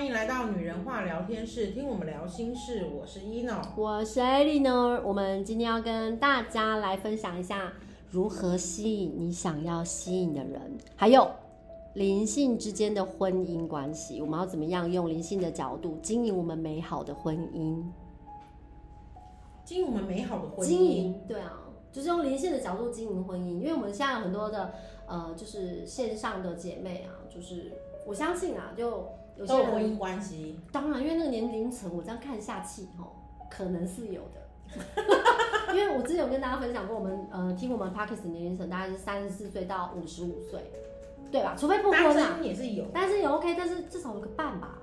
欢迎来到女人话聊天室，听我们聊心事。我是 Eno，我是 Eleanor。我们今天要跟大家来分享一下如何吸引你想要吸引的人，还有灵性之间的婚姻关系。我们要怎么样用灵性的角度经营我们美好的婚姻？经营我们美好的婚姻，经营对啊，就是用灵性的角度经营婚姻。因为我们现在有很多的呃，就是线上的姐妹啊，就是我相信啊，就。有些婚姻关系，当然，因为那个年龄层，我这样看下去，吼，可能是有的。因为我之前有跟大家分享过，我们呃听我们 Podcast 年龄层大概是三十四岁到五十五岁，对吧？除非不婚啊，也是有，但是也 OK，但是至少有个伴吧。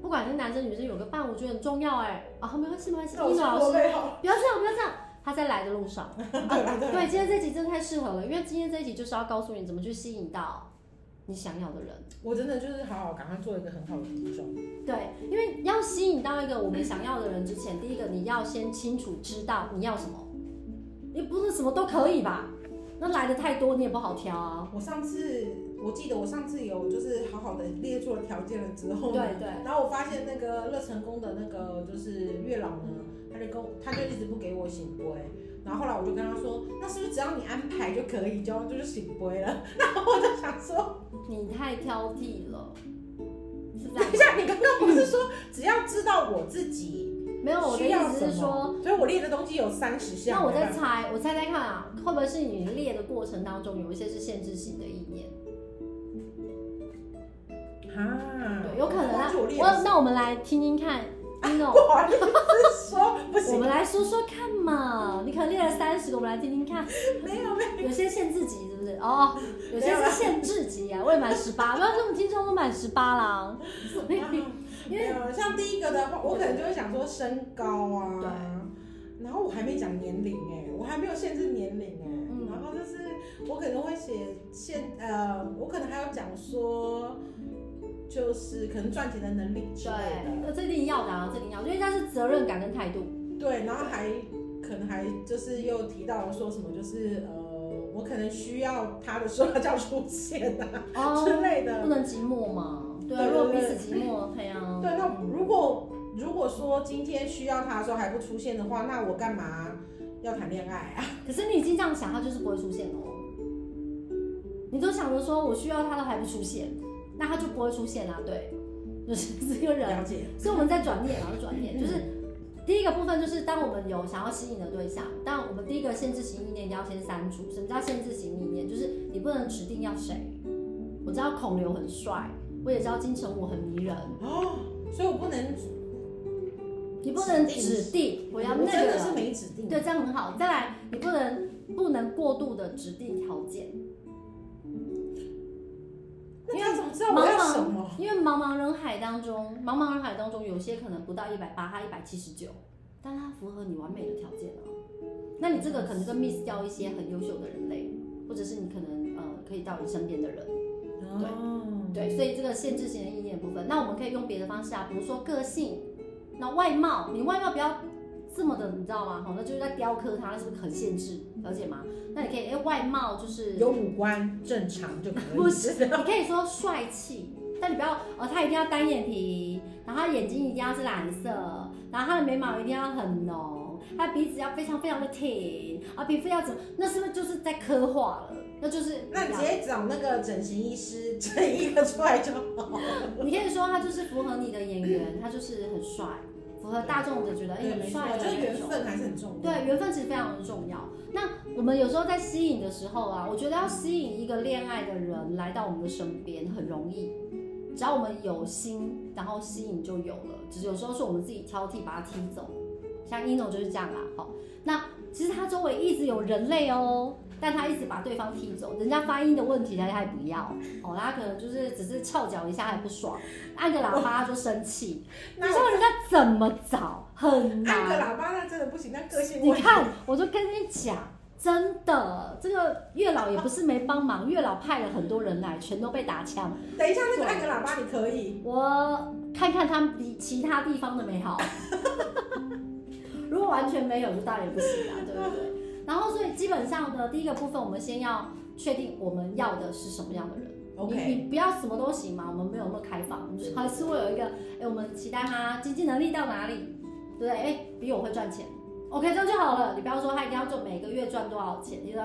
不管是男生女生，有个伴，我觉得很重要哎。啊，没关系，没关系，伊诺老师，不要这样，不要这样，他在来的路上。对，今天这集真的太适合了，因为今天这一集就是要告诉你怎么去吸引到。你想要的人，我真的就是好好赶快做一个很好的补充。对，因为要吸引到一个我们想要的人之前，第一个你要先清楚知道你要什么。你不是什么都可以吧？那来的太多，你也不好挑啊。我上次我记得我上次有就是好好的列出了条件了之后，对对。然后我发现那个乐成功的那个就是月老呢，他就跟他就一直不给我醒规。然后后来我就跟他说，那是不是只要你安排就可以，就就是醒规了？然后我就想说，你太挑剔了。等一下，你刚刚不是说只要知道我自己没有？我的意思是说，所以我列的东西有三十项。那我再猜，我猜猜看啊，会不会是你列的过程当中有一些是限制性的意念？啊，对，有可能啊。我那我们来听听看。No, 不好意思说，不行。我们来说说看嘛，你可能列了三十个，我们来听听看。没有没有，有些限制级是不是？哦，有些是限制级啊，未满十八。不要说我们听众都满十八啦。因为像第一个的话，我可能就会想说身高啊。对。然后我还没讲年龄哎，我还没有限制年龄哎。嗯。然后就是我可能会写限呃，我可能还要讲说。就是可能赚钱的能力之类的，那这一定要的啊，这一定要，因为他是责任感跟态度。对，然后还可能还就是又提到了说什么，就是呃，我可能需要他的时候他就要出现呐、之类的，不能寂寞嘛。对，如果彼此寂寞，对啊。对，那如果如果说今天需要他的时候还不出现的话，那我干嘛要谈恋爱啊？可是你已经这样想，他就是不会出现哦。你都想着说我需要他都还不出现。那他就不会出现啊，对，就是 这个人。了解。所以我们在转念，然后转念，就是第一个部分，就是当我们有想要吸引的对象，但我们第一个限制型意念一定要先删除。什么叫限制型意念？就是你不能指定要谁。我知道孔刘很帅，我也知道金城武很迷人哦，所以我不能，你不能指定我要那个。真的是没指定。对，这样很好。再来，你不能不能过度的指定条件。因为茫茫，因为茫茫人海当中，茫茫人海当中，有些可能不到一百八，他一百七十九，但他符合你完美的条件啊。那你这个可能就 miss 掉一些很优秀的人类，或者是你可能呃可以到你身边的人。对对，所以这个限制型的意念部分，那我们可以用别的方式啊，比如说个性，那外貌，你外貌不要。这么的，你知道吗？好，那就是在雕刻它，那是不是很限制？了解吗？那你可以，哎，外貌就是有五官正常就可以。不是，你可以说帅气，但你不要，哦，他一定要单眼皮，然后他眼睛一定要是蓝色，然后他的眉毛一定要很浓，他的鼻子要非常非常的挺，啊，皮肤要怎么？那是不是就是在刻画了？那就是那你直接找那个整形医师整一个出来就好。你可以说他就是符合你的眼缘，他就是很帅。符合大众的觉得，哎，很帅的那种。缘分还是很重要。对，缘分其实非常的重要。那我们有时候在吸引的时候啊，我觉得要吸引一个恋爱的人来到我们的身边很容易，只要我们有心，然后吸引就有了。只是有时候是我们自己挑剔，把他踢走。像 ino 就是这样啦。好，那其实他周围一直有人类哦。但他一直把对方踢走，人家发音的问题他还不要哦，他可能就是只是翘脚一下还不爽，按个喇叭他就生气，你知道人家怎么找？很难。按个喇叭那真的不行，那个性。你看，我就跟你讲，真的，这个月老也不是没帮忙，月老派了很多人来，全都被打枪。等一下，那个按个喇叭你可以，我看看他们比其他地方的美好。如果完全没有，就当然也不行啊，对不对？然后，所以基本上的第一个部分，我们先要确定我们要的是什么样的人。OK，你你不要什么都行嘛，我们没有那么开放，就是还是会有一个，哎、欸，我们期待他经济能力到哪里，对不对？哎、欸，比我会赚钱，OK，这样就好了。你不要说他一定要做每个月赚多少钱，你知道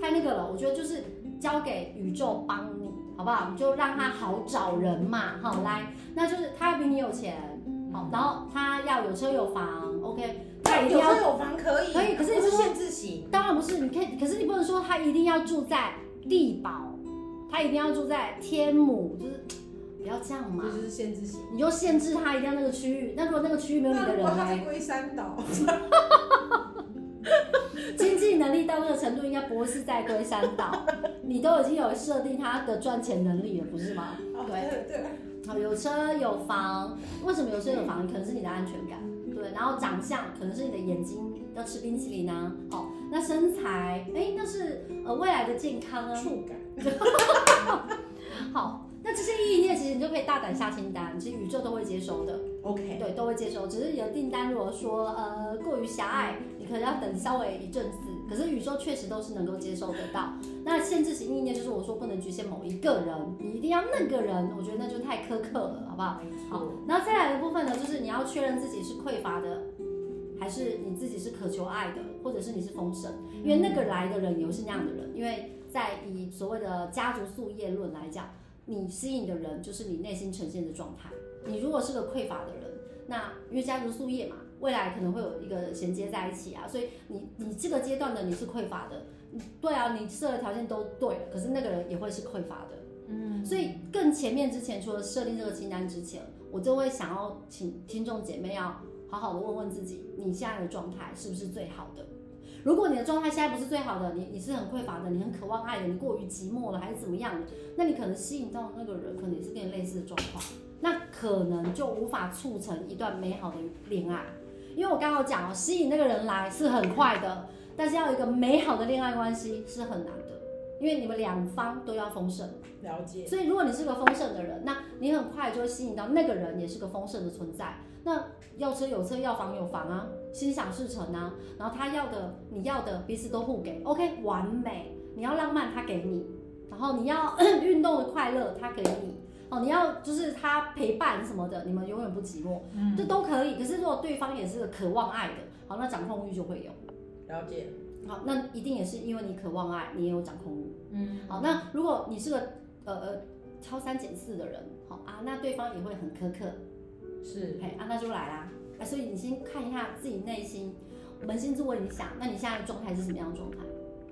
太那个了。我觉得就是交给宇宙帮你，好不好？你就让他好找人嘛，好来，那就是他要比你有钱，好，然后他要有车有房，OK。他一定要有车有房可以，可以，可是你是限制型。当然不是，你可以，可是你不能说他一定要住在丽宝，他一定要住在天母，就是不要这样嘛。这就是限制型，你就限制他一定要那个区域。那如果那个区域没有你的人呢？他在龟山岛，经济能力到那个程度，应该不是在龟山岛。你都已经有设定他的赚钱能力了，不是吗？对对。好，有车有房，为什么有车有房？可能是你的安全感。对，然后长相可能是你的眼睛要吃冰淇淋啊，哦，那身材，哎，那是呃未来的健康啊，触感。好，那这些意念其实你就可以大胆下清单，其实宇宙都会接收的。OK，对，都会接收，只是你的订单如果说呃过于狭隘，你可能要等稍微一阵子。可是宇宙确实都是能够接受得到。那限制型意念就是我说不能局限某一个人，你一定要那个人，我觉得那就太苛刻了，好不好？好，然后再来的部分呢，就是你要确认自己是匮乏的，还是你自己是渴求爱的，或者是你是丰盛，因为那个来的人也是那样的人，因为在以所谓的家族宿业论来讲，你吸引的人就是你内心呈现的状态。你如果是个匮乏的人，那因为家族宿业嘛。未来可能会有一个衔接在一起啊，所以你你这个阶段的你是匮乏的，对啊，你设的条件都对了，可是那个人也会是匮乏的，嗯，所以更前面之前，除了设定这个清单之前，我就会想要请听众姐妹要好好的问问自己，你现在的状态是不是最好的？如果你的状态现在不是最好的，你你是很匮乏的，你很渴望爱的，你过于寂寞了还是怎么样的？那你可能吸引到的那个人，可能也是跟你类似的状况，那可能就无法促成一段美好的恋爱。因为我刚刚讲哦，吸引那个人来是很快的，但是要有一个美好的恋爱关系是很难的，因为你们两方都要丰盛。了解。所以如果你是个丰盛的人，那你很快就会吸引到那个人也是个丰盛的存在。那要车有车，要房有房啊，心想事成啊。然后他要的，你要的，彼此都互给，OK，完美。你要浪漫，他给你；然后你要 运动的快乐，他给你。哦，你要就是他陪伴什么的，你们永远不寂寞，这、嗯、都可以。可是如果对方也是渴望爱的，好，那掌控欲就会有。了解。好，那一定也是因为你渴望爱，你也有掌控欲。嗯。好，那如果你是个呃呃挑三拣四的人，好啊，那对方也会很苛刻。是。嘿，啊，那就来啦。啊，所以你先看一下自己内心扪心自问一下，那你现在的状态是什么样的状态？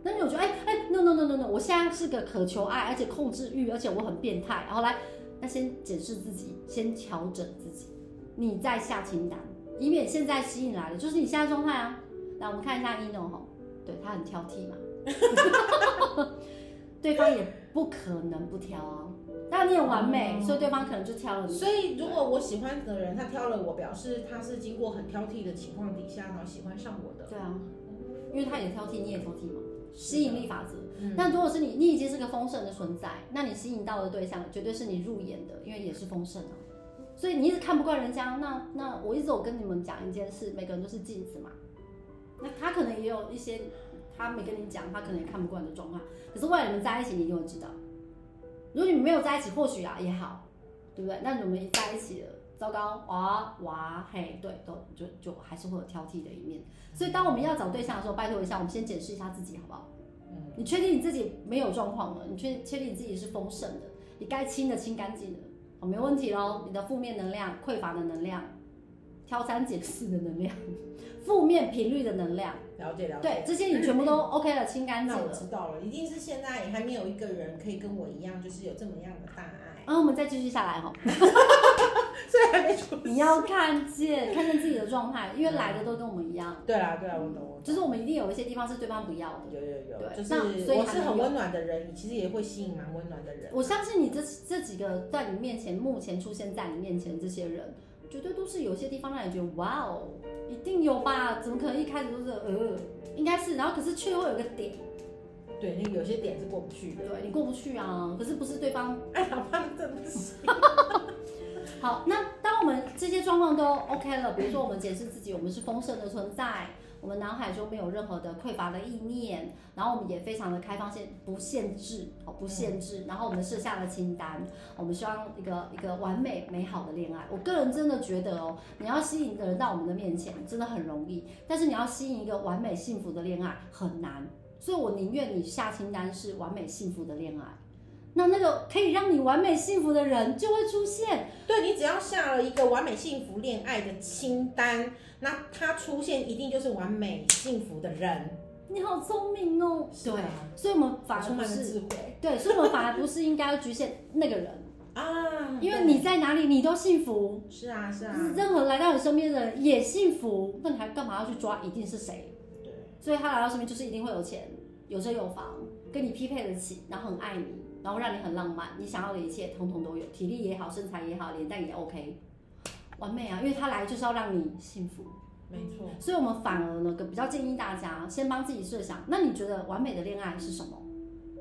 那你有觉得，哎、欸、哎、欸、，no no no no no，我现在是个渴求爱，而且控制欲，而且我很变态，然后来。那先检视自己，先调整自己，你再下清单，以免现在吸引来的就是你现在状态啊。来，我们看一下 Eno 哈，对，他很挑剔嘛，对方也不可能不挑啊。但你很完美，嗯，所以对方可能就挑了你。所以如果我喜欢的人他挑了我，表示他是经过很挑剔的情况底下，然后喜欢上我的。对啊，因为他也挑剔，你也挑剔嘛。吸引力法则。那、嗯、如果是你，你已经是个丰盛的存在，那你吸引到的对象绝对是你入眼的，因为也是丰盛啊。所以你一直看不惯人家，那那我一直有跟你们讲一件事，每个人都是镜子嘛。那他可能也有一些他没跟你讲，他可能也看不惯的状况。可是为了你们在一起，你就会知道。如果你们没有在一起，或许啊也好，对不对？那你们一在一起了，糟糕，哇哇嘿，对，都就就还是会有挑剔的一面。所以当我们要找对象的时候，拜托一下，我们先检视一下自己，好不好？你确定你自己没有状况了？你确确定你自己是丰盛的？你该清的清干净了，好，没问题喽。你的负面能量、匮乏的能量、挑三拣四的能量、负面频率的能量，了解了解。对，这些你全部都 OK 了，清干净了。那我知道了，一定是现在还没有一个人可以跟我一样，就是有这么样的大爱。然后我们再继续下来哈。所以还没出。你要看见，看见自己的状态，因为来的都跟我们一样。对啦，对啦，我懂。就是我们一定有一些地方是对方不要的。有有有。对，就是我是很温暖的人，你其实也会吸引蛮温暖的人。我相信你这这几个在你面前，目前出现在你面前这些人，绝对都是有些地方让你觉得哇哦，一定有吧？怎么可能一开始都是呃，应该是，然后可是却会有一个点。对，那有些点是过不去的。对，你过不去啊，可是不是对方？哎呀，怕真的是。好，那当我们这些状况都 OK 了，比如说我们检视自己，我们是丰盛的存在，我们脑海中没有任何的匮乏的意念，然后我们也非常的开放性，不限制哦，不限制。嗯、然后我们设下了清单，我们希望一个一个完美美好的恋爱。我个人真的觉得哦，你要吸引一个人到我们的面前，真的很容易，但是你要吸引一个完美幸福的恋爱很难。所以我宁愿你下清单是完美幸福的恋爱。那那个可以让你完美幸福的人就会出现。对，你只要下了一个完美幸福恋爱的清单，那他出现一定就是完美幸福的人。你好聪明哦。对，所以我们反而不是，对，所以我们反而不是应该要局限那个人 啊，因为你在哪里你都幸福。是啊，是啊。任何来到你身边的人也幸福，那你还干嘛要去抓一定是谁？对。所以他来到身边就是一定会有钱、有车有房，跟你匹配得起，然后很爱你。然后让你很浪漫，你想要的一切通通都有，体力也好，身材也好，脸蛋也 OK，完美啊！因为他来就是要让你幸福，没错。所以我们反而呢，比较建议大家先帮自己设想，那你觉得完美的恋爱是什么？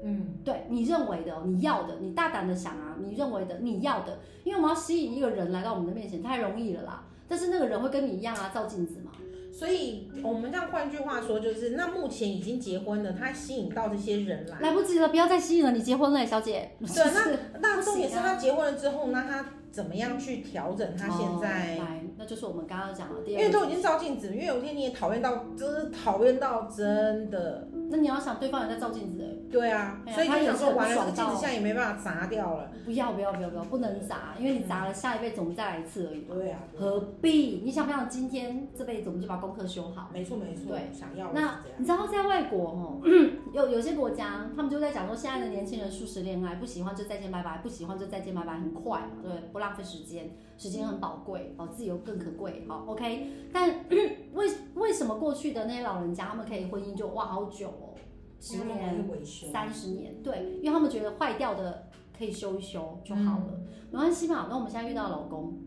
嗯，对，你认为的，你要的，你大胆的想啊，你认为的，你要的，因为我们要吸引一个人来到我们的面前，太容易了啦。但是那个人会跟你一样啊，照镜子嘛。所以，我们这样换句话说，就是那目前已经结婚了，他吸引到这些人来，来不及了，不要再吸引了，你结婚了，小姐。对，那那重点是他 结婚了之后，那他。怎么样去调整他现在？哦，那就是我们刚刚讲的第二。因为都已经照镜子，因为有一天你也讨厌到，就是讨厌到真的。那你要想，对方也在照镜子。对啊，所以他想说完了，这个镜子现在也没办法砸掉了。不要不要不要不要，不能砸，因为你砸了，下一辈子我们再来一次而已。对啊。何必？你想不想今天这辈子我们就把功课修好？没错没错。对，想要。那你知道在外国哦，有有些国家他们就在讲说，现在的年轻人素食恋爱，不喜欢就再见拜拜，不喜欢就再见拜拜，很快嘛，对，不浪费时间。时间很宝贵，哦，自由更可贵，好，OK。但为为什么过去的那些老人家，他们可以婚姻就哇好久哦，十年、三十年，对，因为他们觉得坏掉的可以修一修就好了，嗯、没关系嘛。那我们现在遇到老公。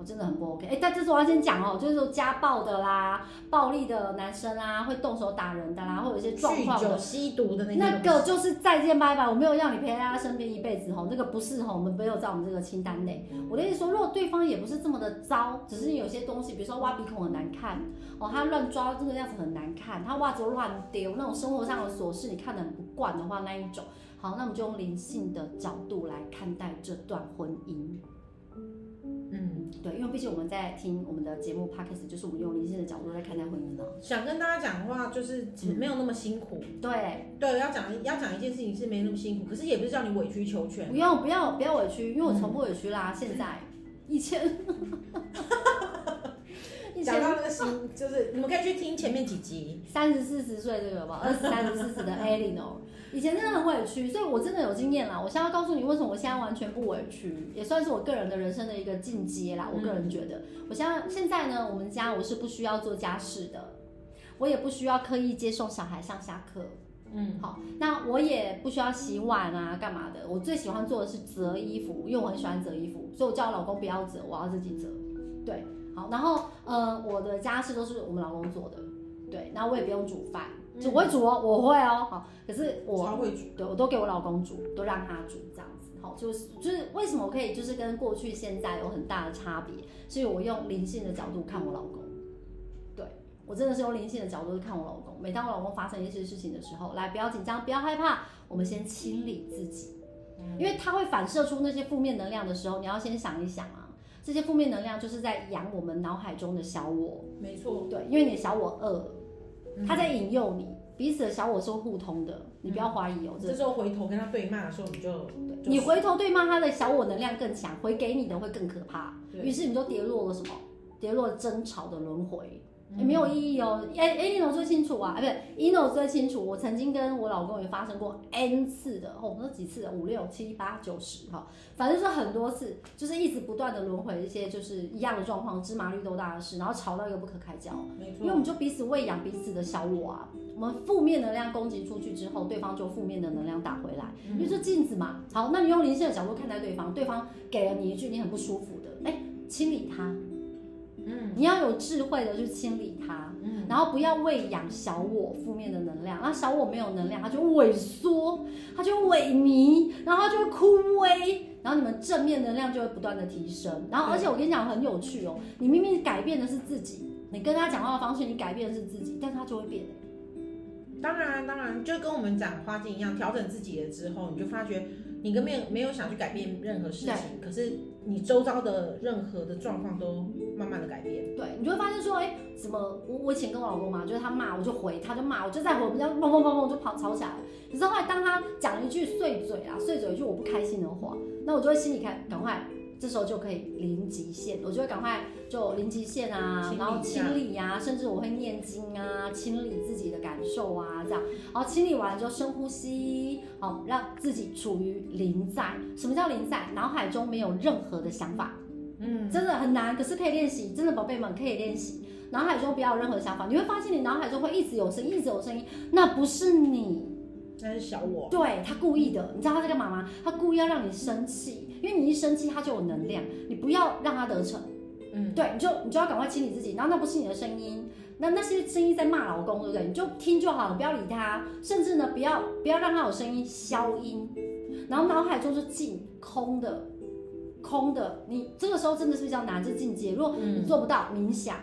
我真的很不 OK，哎、欸，但这是我要先讲哦，就是说家暴的啦，暴力的男生啊，会动手打人的啦，或者一些状况的，吸毒的那那个就是再见拜拜，我没有让你陪在他身边一辈子吼，那个不是吼，我们没有在我们这个清单内。我的意思说，如果对方也不是这么的糟，只是有些东西，比如说挖鼻孔很难看哦，他乱抓这个样子很难看，他袜子乱丢，那种生活上的琐事你看得很不惯的话，那一种，好，那我们就用灵性的角度来看待这段婚姻。嗯，对，因为毕竟我们在听我们的节目 Podcast 就是我们用灵性的角度在看待婚姻呢。想跟大家讲的话，就是没有那么辛苦。嗯、对，对，要讲要讲一件事情是没那么辛苦，可是也不是叫你委曲求全。不要不要不要委屈，因为我从不委屈啦。嗯、现在，以前，讲到那个心，就是你们可以去听前面几集，三十四十岁这个吧，二十三十四十的 Eleanor 以前真的很委屈，所以我真的有经验啦。我现在要告诉你，为什么我现在完全不委屈，也算是我个人的人生的一个进阶啦。我个人觉得，我现在现在呢，我们家我是不需要做家事的，我也不需要刻意接送小孩上下课。嗯，好，那我也不需要洗碗啊，干嘛的？我最喜欢做的是折衣服，因为我很喜欢折衣服，所以我叫我老公不要折，我要自己折。对，好，然后呃，我的家事都是我们老公做的，对，然后我也不用煮饭。我会煮哦，我会哦，好，可是我超会煮，对，我都给我老公煮，都让他煮这样子，好，就是就是为什么我可以就是跟过去现在有很大的差别，所以我用灵性的角度看我老公，对，我真的是用灵性的角度看我老公，每当我老公发生一些事情的时候，来，不要紧张，不要害怕，我们先清理自己，因为他会反射出那些负面能量的时候，你要先想一想啊，这些负面能量就是在养我们脑海中的小我，没错，对，因为你的小我饿了。他在引诱你，彼此的小我是互通的，你不要怀疑哦。这时候回头跟他对骂的时候，你就，你回头对骂他的小我能量更强，回给你的会更可怕。于是你就跌落了什么？跌落了争吵的轮回。也没有意义哦，哎哎，你最清楚啊，哎，不对，Eno 最清楚。我曾经跟我老公也发生过 N 次的，哦，那几次的，五六七八九十哈，反正是很多次，就是一直不断的轮回一些就是一样的状况，芝麻绿豆大的事，然后吵到一个不可开交。没错，因为我们就彼此喂养彼此的小我啊，我们负面能量攻击出去之后，对方就负面的能量打回来，嗯、因为是镜子嘛。好，那你用灵性的角度看待对方，对方给了你一句你很不舒服的，哎，清理它。嗯，你要有智慧的去清理它，嗯，然后不要喂养小我负面的能量，那小我没有能量，它就萎缩，它就萎靡，然后它就会枯萎，然后你们正面能量就会不断的提升，然后而且我跟你讲很有趣哦，你明明改变的是自己，你跟他讲话的方式，你改变的是自己，但他就会变。当然，当然，就跟我们讲花精一样，调整自己了之后，你就发觉你根本没有想去改变任何事情，可是你周遭的任何的状况都慢慢的改变。对，你就会发现说，哎，怎么我我以前跟我老公嘛，就是他骂我就回，他就骂我就再回，我们家砰砰砰砰就跑吵起来了。可是后来当他讲了一句碎嘴啊，碎嘴一句我不开心的话，那我就会心里开，赶快。这时候就可以零极限，我就会赶快就零极限啊，然后清理呀、啊，甚至我会念经啊，清理自己的感受啊，这样，然后清理完之后深呼吸，好，让自己处于零在。什么叫零在？脑海中没有任何的想法，嗯，真的很难，可是可以练习，真的宝贝们可以练习。脑海中不要有任何想法，你会发现你脑海中会一直有声音，一直有声音，那不是你。那是小我，对，他故意的，你知道他在干嘛吗？他故意要让你生气，因为你一生气他就有能量，你不要让他得逞，嗯，对，你就你就要赶快清理自己，然后那不是你的声音，那那些声音在骂老公，对不对？你就听就好了，不要理他，甚至呢，不要不要让他有声音，消音，然后脑海中是静空的，空的，你这个时候真的是比较难，这境界，如果你做不到冥想，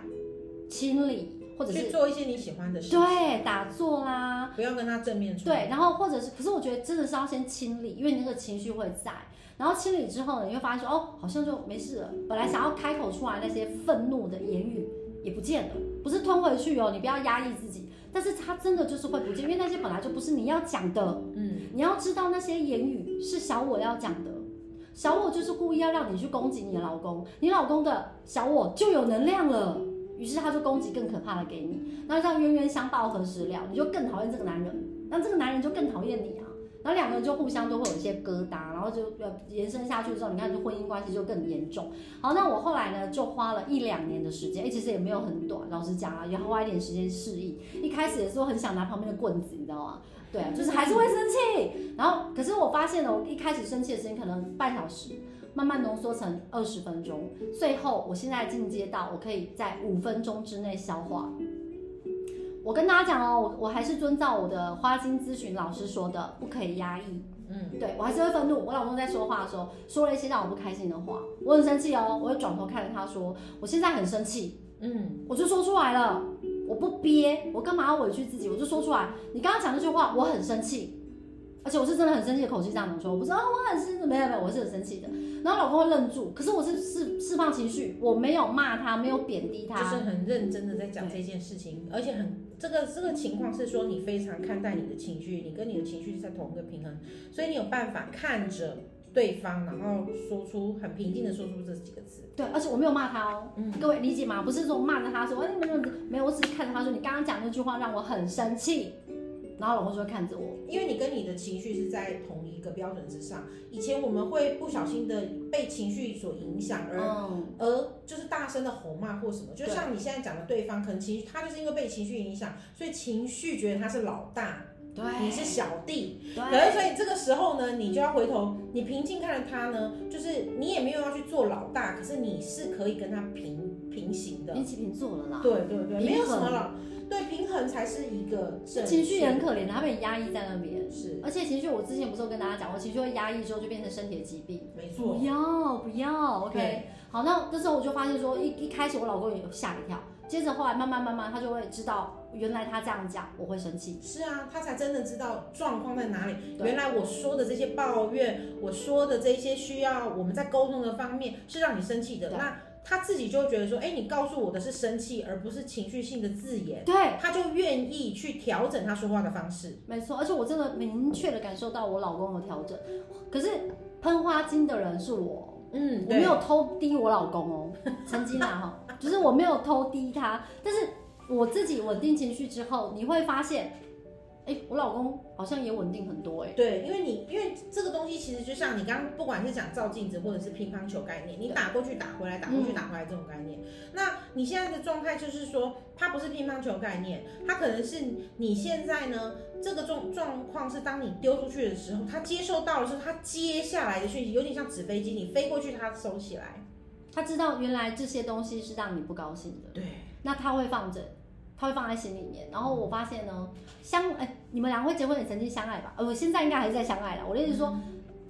清理。或者是去做一些你喜欢的事情，对，打坐啦，不要跟他正面冲。对，然后或者是，可是我觉得真的是要先清理，因为你那个情绪会在。然后清理之后呢，你会发现说，哦，好像就没事了。本来想要开口出来那些愤怒的言语也不见了，不是吞回去哦，你不要压抑自己。但是它真的就是会不见，因为那些本来就不是你要讲的。嗯，你要知道那些言语是小我要讲的，小我就是故意要让你去攻击你的老公，你老公的小我就有能量了。于是他就攻击更可怕的给你，那让冤冤相报何时了，你就更讨厌这个男人，那这个男人就更讨厌你啊，然后两个人就互相都会有一些疙瘩，然后就呃延伸下去之后，你看这婚姻关系就更严重。好，那我后来呢就花了一两年的时间，哎，其实也没有很短，老实讲啊，也要花一点时间适应。一开始也是很想拿旁边的棍子，你知道吗？对啊，就是还是会生气，然后可是我发现了，我一开始生气的时间可能半小时。慢慢浓缩成二十分钟，最后我现在进阶到我可以在五分钟之内消化。我跟大家讲哦，我我还是遵照我的花心咨询老师说的，不可以压抑。嗯，对，我还是会愤怒。我老公在说话的时候说了一些让我不开心的话，我很生气哦，我会转头看着他说，我现在很生气。嗯，我就说出来了，我不憋，我干嘛要委屈自己？我就说出来，你刚刚讲那句话，我很生气。而且我是真的很生气的口气这样讲说，我不是啊，我很生气，没有没有，我是很生气的。然后老公会愣住，可是我是释释放情绪，我没有骂他，没有贬低他，就是很认真的在讲这件事情，而且很这个这个情况是说你非常看待你的情绪，你跟你的情绪是在同一个平衡，所以你有办法看着对方，然后说出很平静的说出这几个字。对，而且我没有骂他哦，嗯，各位理解吗？不是说骂着他说，哎，没有没有，我只是看着他说，你刚刚讲那句话让我很生气。然后老公就会看着我，因为你跟你的情绪是在同一个标准之上。以前我们会不小心的被情绪所影响，而、嗯、而就是大声的吼骂或什么，就像你现在讲的，对方可能情绪他就是因为被情绪影响，所以情绪觉得他是老大，对，你是小弟，对，可是所以这个时候呢，你就要回头，你平静看着他呢，就是你也没有要去做老大，可是你是可以跟他平平行的，平起平坐了啦，对对对，没有什么了。对，平衡才是一个情绪很可怜的，他被压抑在那边。是，而且情绪，我之前不是有跟大家讲过，情绪会压抑之后就变成身体的疾病。没错。不要不要，OK。好，那这时候我就发现说，一一开始我老公也有吓一跳，接着后来慢慢慢慢，他就会知道原来他这样讲我会生气。是啊，他才真的知道状况在哪里。原来我说的这些抱怨，我说的这些需要我们在沟通的方面是让你生气的。那。他自己就会觉得说，哎，你告诉我的是生气，而不是情绪性的字眼。对，他就愿意去调整他说话的方式。没错，而且我真的明确的感受到我老公的调整。可是喷花精的人是我，嗯，我没有偷低我老公哦，曾经啊哈，就是我没有偷低他，但是我自己稳定情绪之后，你会发现。哎，我老公好像也稳定很多哎。对，因为你因为这个东西其实就像你刚刚不管是讲照镜子或者是乒乓球概念，你打过去打回来，打过去打回来这种概念。嗯。那你现在的状态就是说，它不是乒乓球概念，它可能是你现在呢这个状状况是当你丢出去的时候，它接收到的是它接下来的讯息，有点像纸飞机，你飞过去它收起来，它知道原来这些东西是让你不高兴的。对，那它会放着。他会放在心里面，然后我发现呢，相哎，你们两个会结婚也曾经相爱吧？呃，我现在应该还是在相爱了。我的意思是说，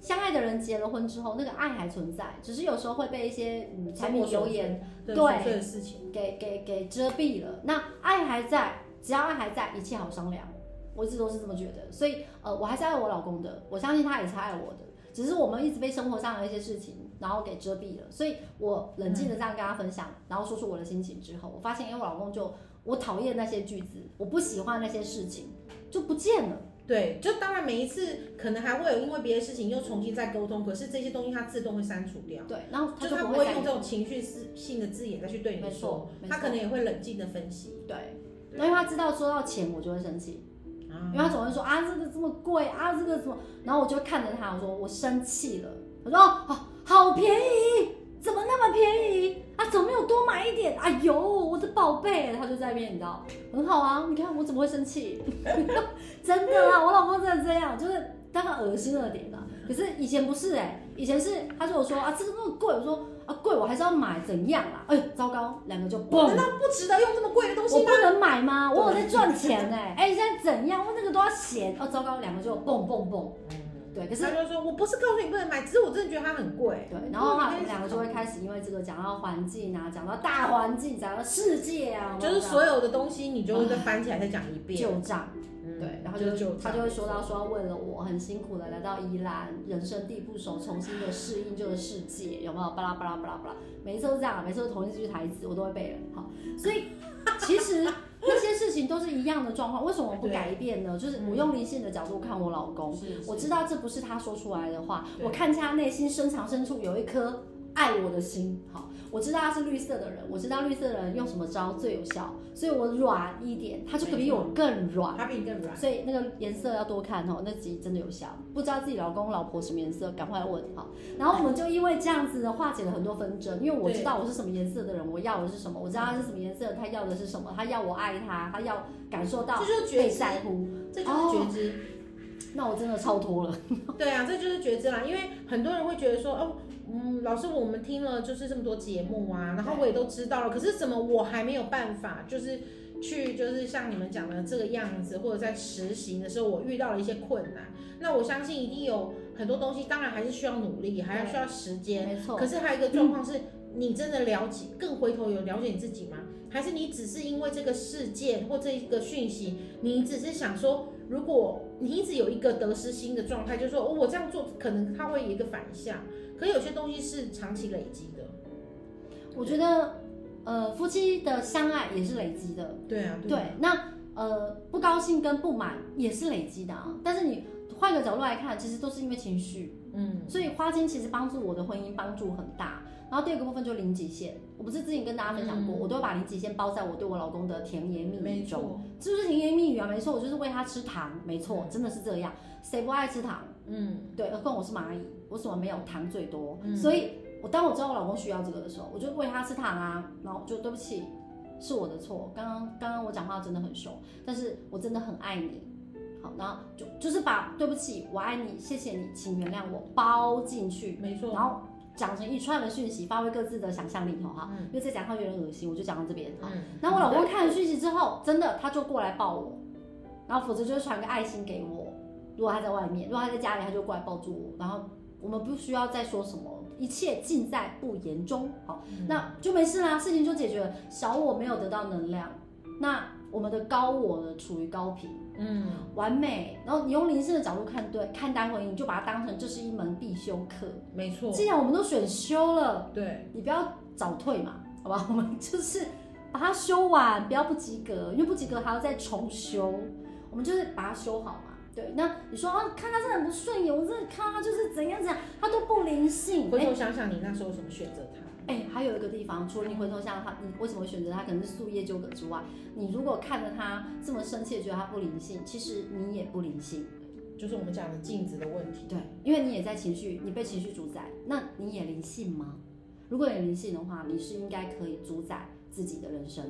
相爱的人结了婚之后，那个爱还存在，只是有时候会被一些嗯柴米油盐对对事情给给给遮蔽了。那爱还在，只要爱还在，一切好商量。我一直都是这么觉得，所以呃，我还是爱我老公的，我相信他也是爱我的，只是我们一直被生活上的一些事情然后给遮蔽了。所以我冷静的这样跟他分享，嗯、然后说出我的心情之后，我发现，因为，我老公就我讨厌那些句子，我不喜欢那些事情，就不见了。对，就当然每一次可能还会有因为别的事情又重新再沟通，可是这些东西它自动会删除掉。对，然后他就，不会用这种情绪性的字眼再去对你说，他可能也会冷静的分析。对，因为他知道说到钱我就会生气。因为他总会说啊，这个这么贵啊，这个怎么？然后我就看着他，我说我生气了。我说哦，好便宜，怎么那么便宜啊？怎么没有多买一点？哎呦，我的宝贝，他就在那边，你知道，很好啊。你看我怎么会生气？真的啊，我老公真的这样，就是当他恶心了点的。可是以前不是哎、欸，以前是他就说啊，这个那么贵，我说。啊，贵我还是要买，怎样啦？哎呦，糟糕，两个就蹦。难道不值得用这么贵的东西吗？我不能买吗？我有在赚钱哎、欸！哎，现在怎样？我那个都要钱。哦，糟糕，两个就蹦蹦蹦。嗯，对。可是他就说，我不是告诉你不能买，只是我真的觉得它很贵。对，然后他们两个就会开始因为这个讲到环境啊，讲到大环境，讲到世界啊，就是所有的东西，你就会再翻起来再讲一遍。旧账。对，然后就他就会说到说，为了我很辛苦的来到宜兰，人生地不熟，重新的适应这个世界，有没有？巴拉巴拉巴拉巴拉，每一次都这样，每次都同一句台词，我都会背了。好，所以其实那些事情都是一样的状况，为什么我不改变呢？就是我用灵性的角度看我老公，我知道这不是他说出来的话，我看见他内心深藏深处有一颗爱我的心。好。我知道他是绿色的人，我知道绿色的人用什么招最有效，所以我软一点，他就可比我更软，他比你更软，所以那个颜色要多看哦，那集真的有效。不知道自己老公老婆什么颜色，赶快问哈。然后我们就因为这样子的化解了很多纷争，因为我知道我是什么颜色的人，我要的是什么，我知道他是什么颜色，他要的是什么，他要我爱他，他要感受到被在乎，这就是觉知。那我真的超脱了。对啊，这就是觉知啦，因为很多人会觉得说哦。嗯，老师，我们听了就是这么多节目啊，然后我也都知道了，可是怎么我还没有办法，就是去就是像你们讲的这个样子，或者在实行的时候，我遇到了一些困难。那我相信一定有很多东西，当然还是需要努力，还要需要时间。没错。可是还有一个状况是，你真的了解，更回头有了解你自己吗？还是你只是因为这个事件或这一个讯息，你只是想说，如果你一直有一个得失心的状态，就是说，哦，我这样做可能它会有一个反向。可有些东西是长期累积的，我觉得，呃，夫妻的相爱也是累积的。对啊，对，那呃，不高兴跟不满也是累积的啊。但是你换个角度来看，其实都是因为情绪。嗯，所以花精其实帮助我的婚姻帮助很大。然后第二个部分就是零极限，我不是之前跟大家分享过，嗯、我都会把零极限包在我对我老公的甜言蜜语中。是不是甜言蜜语啊？没错，我就是喂他吃糖。没错，真的是这样。谁不爱吃糖？嗯，对，何况我是蚂蚁，我什么没有糖最多，嗯、所以我当我知道我老公需要这个的时候，我就喂他吃糖啊，然后就对不起，是我的错，刚刚刚刚我讲话真的很凶，但是我真的很爱你，好，然后就就是把对不起，我爱你，谢谢你，请原谅我包进去，没错，然后讲成一串的讯息，发挥各自的想象力，好哈，嗯、因为再讲话有点恶心，我就讲到这边，好，那、嗯、我老公看了讯息之后，真的他就过来抱我，然后否则就会传个爱心给我。如果他在外面，如果他在家里，他就过来抱住我，然后我们不需要再说什么，一切尽在不言中，好，嗯、那就没事啦，事情就解决了。小我没有得到能量，那我们的高我呢，处于高频，嗯，完美。然后你用灵性的角度看对看待婚姻，你就把它当成这是一门必修课，没错。既然我们都选修了，对，你不要早退嘛，好吧？我们就是把它修完，不要不及格，因为不及格还要再重修，我们就是把它修好。对，那你说啊，看他真的很不顺眼，我真的看他就是怎样怎样，他都不灵性。回头想想，你那时候怎么选择他？哎，还有一个地方，除了你回头想想他，你为什么会选择他？可能是宿业纠葛之外，你如果看着他这么生气，觉得他不灵性，其实你也不灵性，就是我们讲的镜子的问题。对，因为你也在情绪，你被情绪主宰，那你也灵性吗？如果你灵性的话，你是应该可以主宰自己的人生。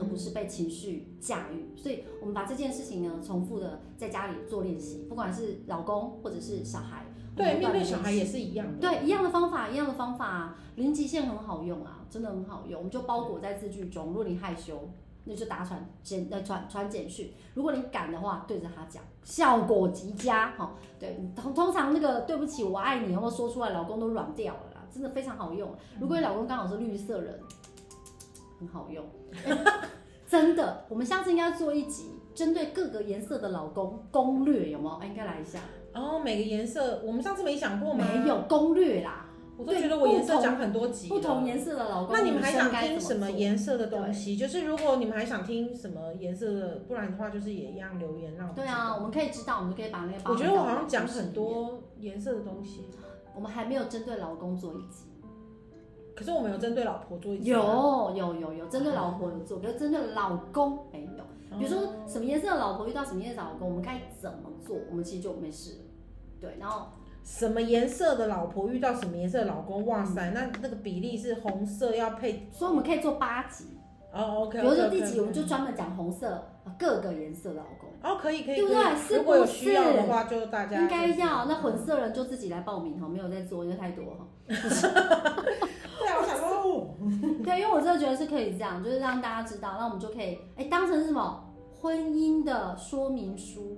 而不是被情绪驾驭，所以我们把这件事情呢，重复的在家里做练习，不管是老公或者是小孩，对，面对小孩也是一样的，对，一样的方法，一样的方法，零极限很好用啊，真的很好用，我们就包裹在字句中。如果你害羞，那就打传简呃传传简讯。如果你敢的话，对着他讲，效果极佳。哈，对，通通常那个对不起，我爱你，然后说出来，老公都软掉了啦，真的非常好用。如果你老公刚好是绿色人，很好用，真的。我们下次应该做一集针对各个颜色的老公攻略，有没有？哎，应该来一下。哦，每个颜色，我们上次没讲过吗？没有攻略啦。我都觉得我颜色讲很多集不，不同颜色的老公。那你们还想听什么颜色的东西？就是如果你们还想听什么颜色的，不然的话就是也一样留言让我们。对啊，我们可以知道，我们可以把那个。我觉得我好像讲很多颜色的东西。我们还没有针对老公做一集。可是我们有针对老婆做一集。有有有有针对老婆有做，可是针对老公没有。比如说什么颜色的老婆遇到什么颜色的老公，我们该怎么做？我们其实就没事。对，然后。什么颜色的老婆遇到什么颜色的老公？哇塞，那那个比例是红色要配，所以我们可以做八集哦。OK，比如说第几集我们就专门讲红色各个颜色的老公。哦，可以可以，对不对？是如果有需要的话，就大家应该要。那混色人就自己来报名哈，没有在做，因为太多哈。对啊，我想说，对，因为我真的觉得是可以这样，就是让大家知道，那我们就可以哎当成是什么婚姻的说明书，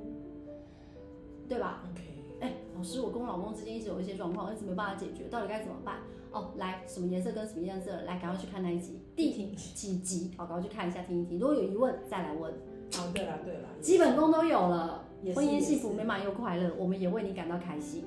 对吧？OK。哎，老师，我跟我老公之间一直有一些状况，一直没办法解决，到底该怎么办？哦，来，什么颜色跟什么颜色？来，赶快去看那一集，第几集？好，赶快去看一下，听一听。如果有疑问，再来问。哦，对了，对了，基本功都有了，婚姻幸福美满又快乐，我们也为你感到开心。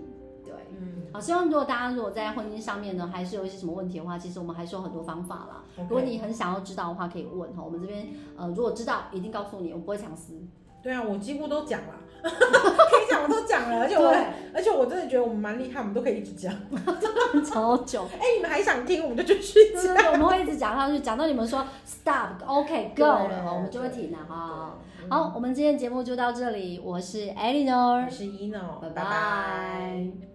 对，嗯，好，希望如果大家如果在婚姻上面呢，还是有一些什么问题的话，其实我们还是有很多方法啦。如果你很想要知道的话，可以问哈，我们这边呃，如果知道，一定告诉你，我不会藏私。对啊，我几乎都讲了。可以讲，我都讲了，而且我，对而且我真的觉得我们蛮厉害，我们都可以一直讲，真 的超久。哎、欸，你们还想听，我们就继续讲。我们会一直讲下去，讲到你们说 stop，OK，go、okay, 了，我们就会停了哈。好，我们今天节目就到这里，我是 Eleanor，我是 Eno，拜拜。